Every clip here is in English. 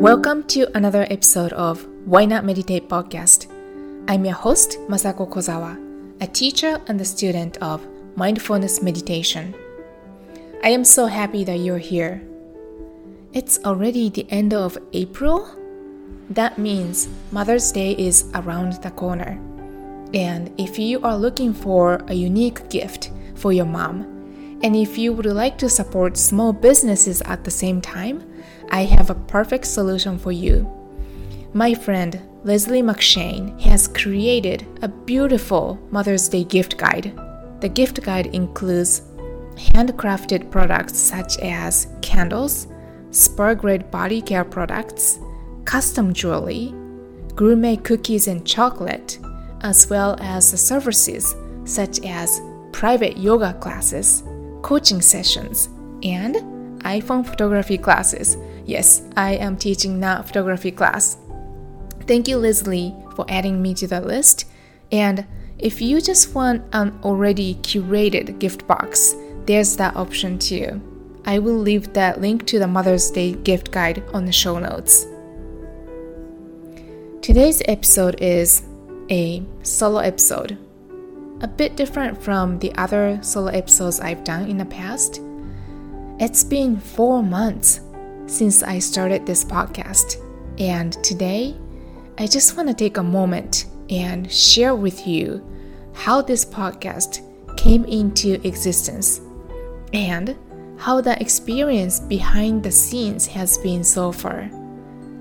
Welcome to another episode of Why Not Meditate podcast. I'm your host, Masako Kozawa, a teacher and a student of mindfulness meditation. I am so happy that you're here. It's already the end of April. That means Mother's Day is around the corner. And if you are looking for a unique gift for your mom, and if you would like to support small businesses at the same time, I have a perfect solution for you. My friend Leslie McShane has created a beautiful Mother's Day gift guide. The gift guide includes handcrafted products such as candles, spa grade body care products, custom jewelry, gourmet cookies and chocolate, as well as services such as private yoga classes coaching sessions, and iPhone photography classes. Yes, I am teaching that photography class. Thank you, Leslie, for adding me to the list. And if you just want an already curated gift box, there's that option too. I will leave that link to the Mother's Day gift guide on the show notes. Today's episode is a solo episode a bit different from the other solo episodes I've done in the past. It's been four months since I started this podcast, and today I just want to take a moment and share with you how this podcast came into existence and how the experience behind the scenes has been so far.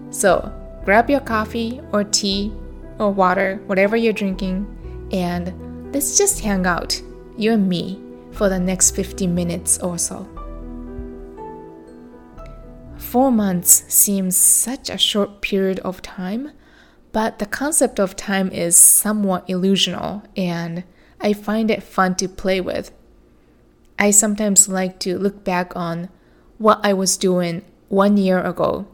So, grab your coffee or tea or water, whatever you're drinking, and Let's just hang out, you and me, for the next 50 minutes or so. Four months seems such a short period of time, but the concept of time is somewhat illusional and I find it fun to play with. I sometimes like to look back on what I was doing one year ago.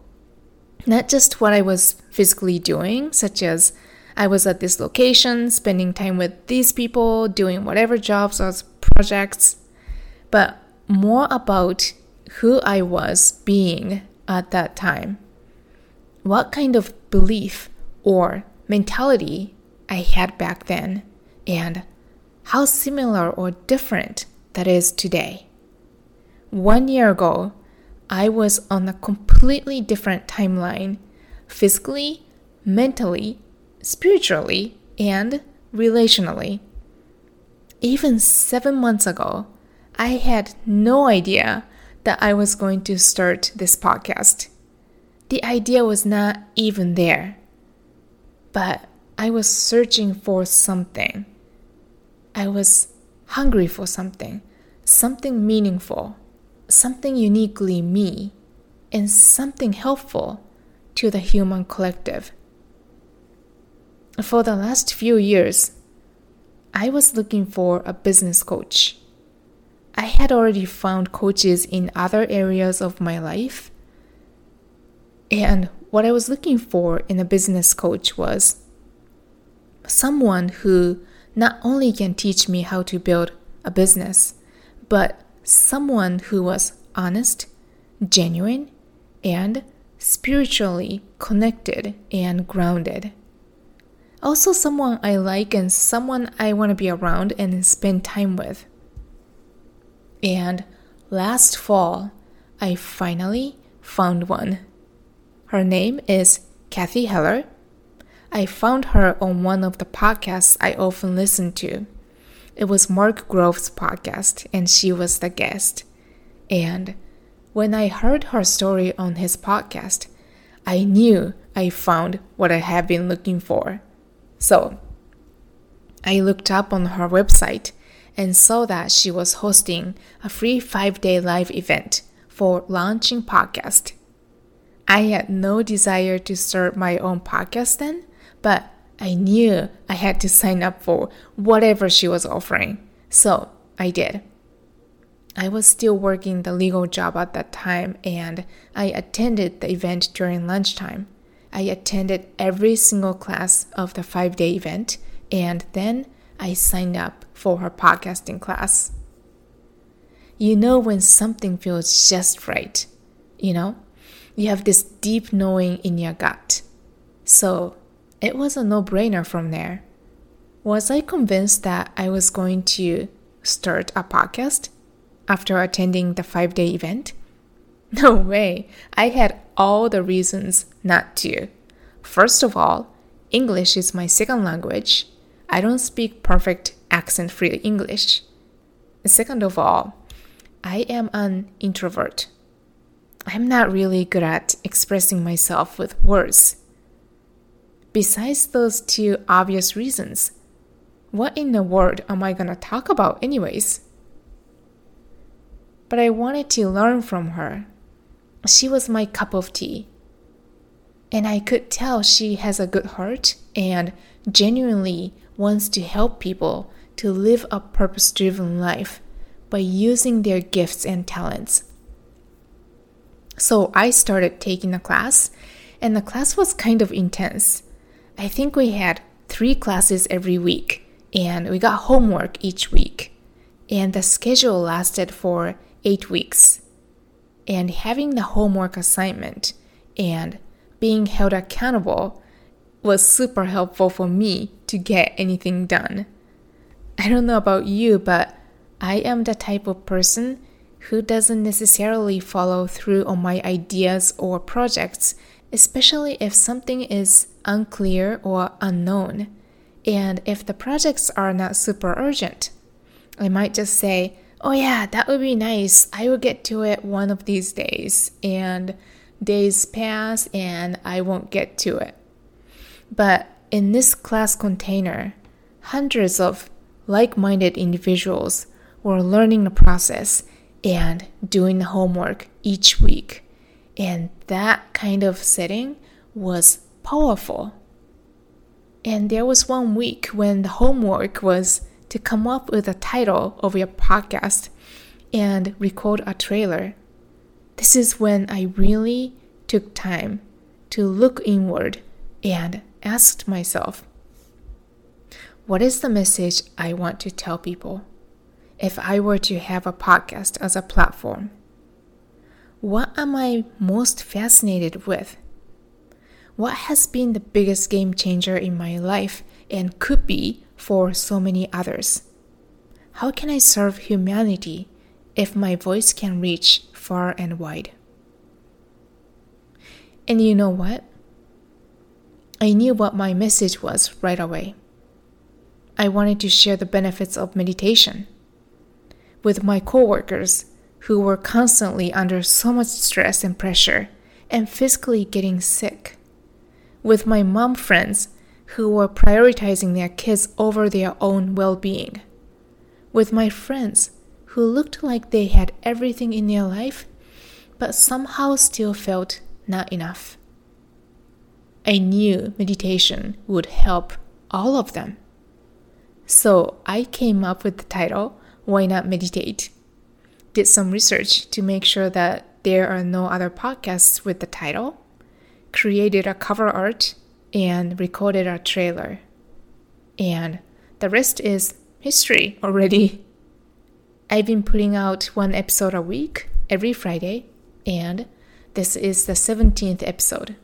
Not just what I was physically doing, such as I was at this location, spending time with these people, doing whatever jobs or projects, but more about who I was being at that time. What kind of belief or mentality I had back then, and how similar or different that is today. One year ago, I was on a completely different timeline, physically, mentally, spiritually, and relationally. Even seven months ago, I had no idea that I was going to start this podcast. The idea was not even there. But I was searching for something. I was hungry for something, something meaningful, something uniquely me, and something helpful to the human collective. For the last few years, I was looking for a business coach. I had already found coaches in other areas of my life. And what I was looking for in a business coach was someone who not only can teach me how to build a business, but someone who was honest, genuine, and spiritually connected and grounded also someone I like and someone I want to be around and spend time with. And last fall, I finally found one. Her name is Cathy Heller. I found her on one of the podcasts I often listen to. It was Mark Groves' podcast, and she was the guest. And when I heard her story on his podcast, I knew I found what I had been looking for. So I looked up on her website and saw that she was hosting a free five day live event for launching podcast. I had no desire to start my own podcast then, but I knew I had to sign up for whatever she was offering. So I did. I was still working the legal job at that time and I attended the event during lunchtime. I attended every single class of the five day event, and then I signed up for her podcasting class. you know when something feels just right. You know? You have this deep knowing in your gut. So it was a no brainer from there. Was I convinced that I was going to start a podcast after attending the five day event? No way. I had all the reasons not to. First of all, English is my second language. I don't speak perfect accent free English. Second of all, I am an introvert. I'm not really good at expressing myself with words. Besides those two obvious reasons, what in the world am I gonna talk about, anyways? But I wanted to learn from her. She was my cup of tea. And I could tell she has a good heart and genuinely wants to help people to live a purpose driven life by using their gifts and talents. So I started taking a class, and the class was kind of intense. I think we had three classes every week, and we got homework each week. And the schedule lasted for eight weeks. And having the homework assignment and being held accountable was super helpful for me to get anything done. I don't know about you, but I am the type of person who doesn't necessarily follow through on my ideas or projects, especially if something is unclear or unknown, and if the projects are not super urgent. I might just say, Oh, yeah, that would be nice. I will get to it one of these days. And days pass and I won't get to it. But in this class container, hundreds of like minded individuals were learning the process and doing the homework each week. And that kind of setting was powerful. And there was one week when the homework was to come up with a title of your podcast and record a trailer. This is when I really took time to look inward and asked myself, what is the message I want to tell people if I were to have a podcast as a platform? What am I most fascinated with? What has been the biggest game changer in my life and could be for so many others? How can I serve humanity if my voice can reach far and wide? And you know what? I knew what my message was right away. I wanted to share the benefits of meditation with my coworkers who were constantly under so much stress and pressure and physically getting sick, with my mom friends who were prioritizing their kids over their own well being, with my friends who looked like they had everything in their life but somehow still felt not enough. I knew meditation would help all of them. So I came up with the title, Why Not Meditate? Did some research to make sure that there are no other podcasts with the title, created a cover art, and recorded our trailer. And the rest is history already. I've been putting out one episode a week every Friday, and this is the 17th episode.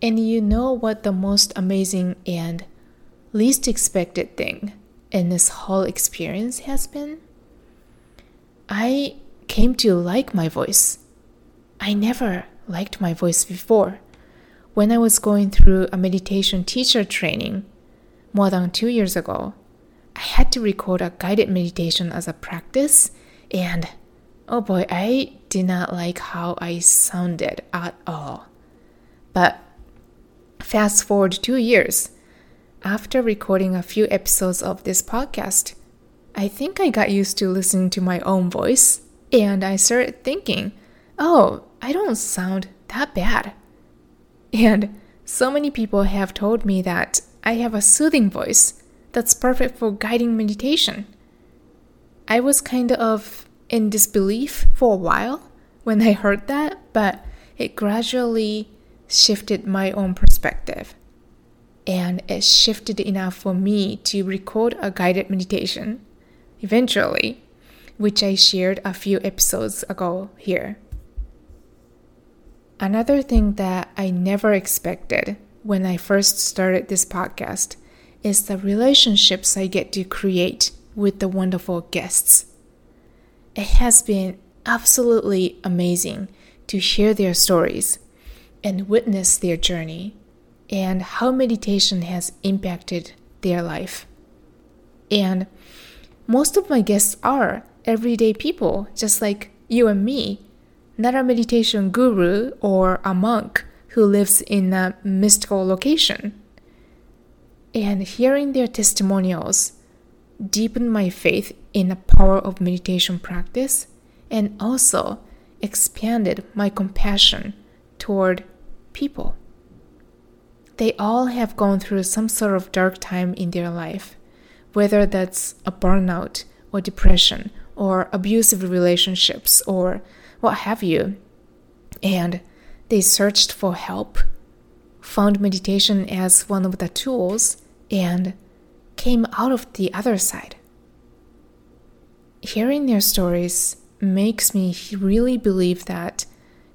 And you know what the most amazing and least expected thing in this whole experience has been? I came to like my voice. I never liked my voice before. When I was going through a meditation teacher training more than two years ago, I had to record a guided meditation as a practice, and oh boy, I did not like how I sounded at all. But fast forward two years, after recording a few episodes of this podcast, I think I got used to listening to my own voice and I started thinking, oh, I don't sound that bad. And so many people have told me that I have a soothing voice that's perfect for guiding meditation. I was kind of in disbelief for a while when I heard that, but it gradually shifted my own perspective and it shifted enough for me to record a guided meditation eventually which I shared a few episodes ago here. Another thing that I never expected when I first started this podcast is the relationships I get to create with the wonderful guests. It has been absolutely amazing to hear their stories and witness their journey and how meditation has impacted their life. And most of my guests are everyday people, just like you and me, not a meditation guru or a monk who lives in a mystical location. And hearing their testimonials deepened my faith in the power of meditation practice and also expanded my compassion toward people. They all have gone through some sort of dark time in their life, whether that's a burnout or depression or abusive relationships or what have you. And they searched for help, found meditation as one of the tools, and came out of the other side. Hearing their stories makes me really believe that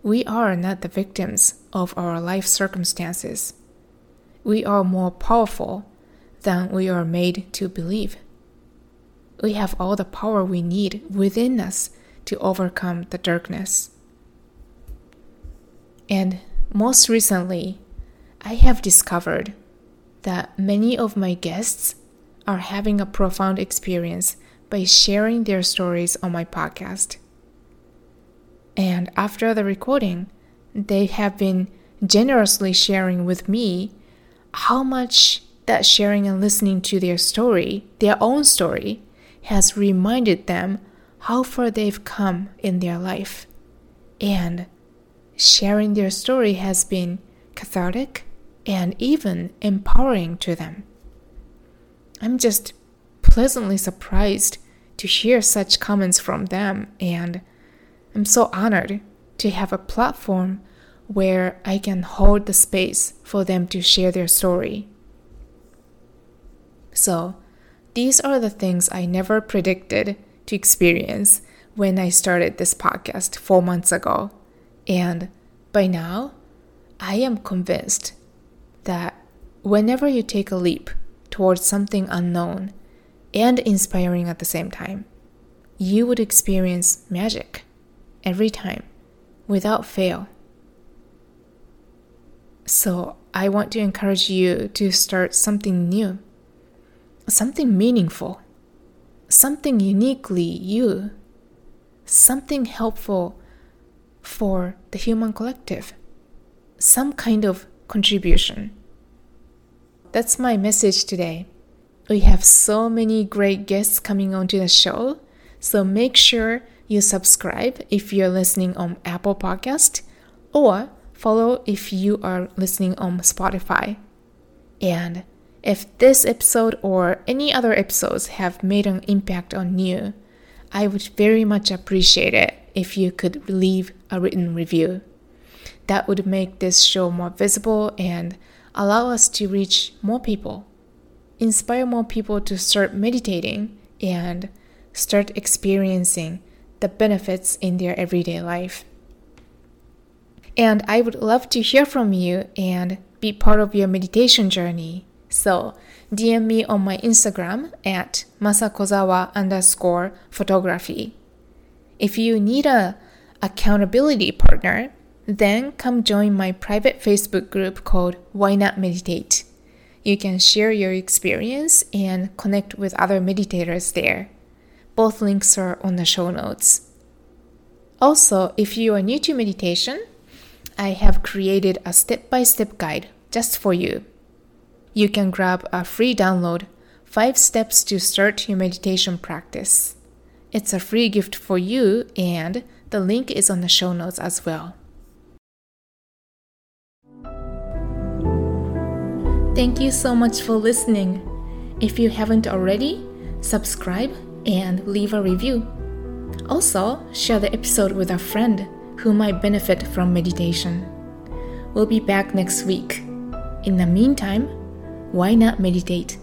we are not the victims of our life circumstances. We are more powerful than we are made to believe. We have all the power we need within us to overcome the darkness. And most recently, I have discovered that many of my guests are having a profound experience by sharing their stories on my podcast. And after the recording, they have been generously sharing with me how much that sharing and listening to their story, their own story, has reminded them how far they've come in their life. And sharing their story has been cathartic and even empowering to them. I'm just pleasantly surprised to hear such comments from them, and I'm so honored to have a platform where I can hold the space for them to share their story. So, these are the things I never predicted to experience when I started this podcast four months ago. And by now, I am convinced that whenever you take a leap towards something unknown and inspiring at the same time, you would experience magic every time without fail. So, I want to encourage you to start something new, something meaningful, something uniquely you, something helpful for the human collective, some kind of contribution. That's my message today. We have so many great guests coming onto the show, so make sure you subscribe if you're listening on Apple Podcast or follow if you are listening on Spotify. And if this episode or any other episodes have made an impact on you, I would very much appreciate it if you could leave a written review. That would make this show more visible and allow us to reach more people, inspire more people to start meditating and start experiencing the benefits in their everyday life. And I would love to hear from you and be part of your meditation journey. So DM me on my Instagram at masakozawa underscore photography. If you need a accountability partner, then come join my private Facebook group called Why Not Meditate. You can share your experience and connect with other meditators there. Both links are on the show notes. Also, if you are new to meditation, I have created a step by step guide just for you. You can grab a free download 5 Steps to Start Your Meditation Practice. It's a free gift for you, and the link is on the show notes as well. Thank you so much for listening. If you haven't already, subscribe and leave a review. Also, share the episode with a friend who might benefit from meditation. We'll be back next week. In the meantime, why not meditate?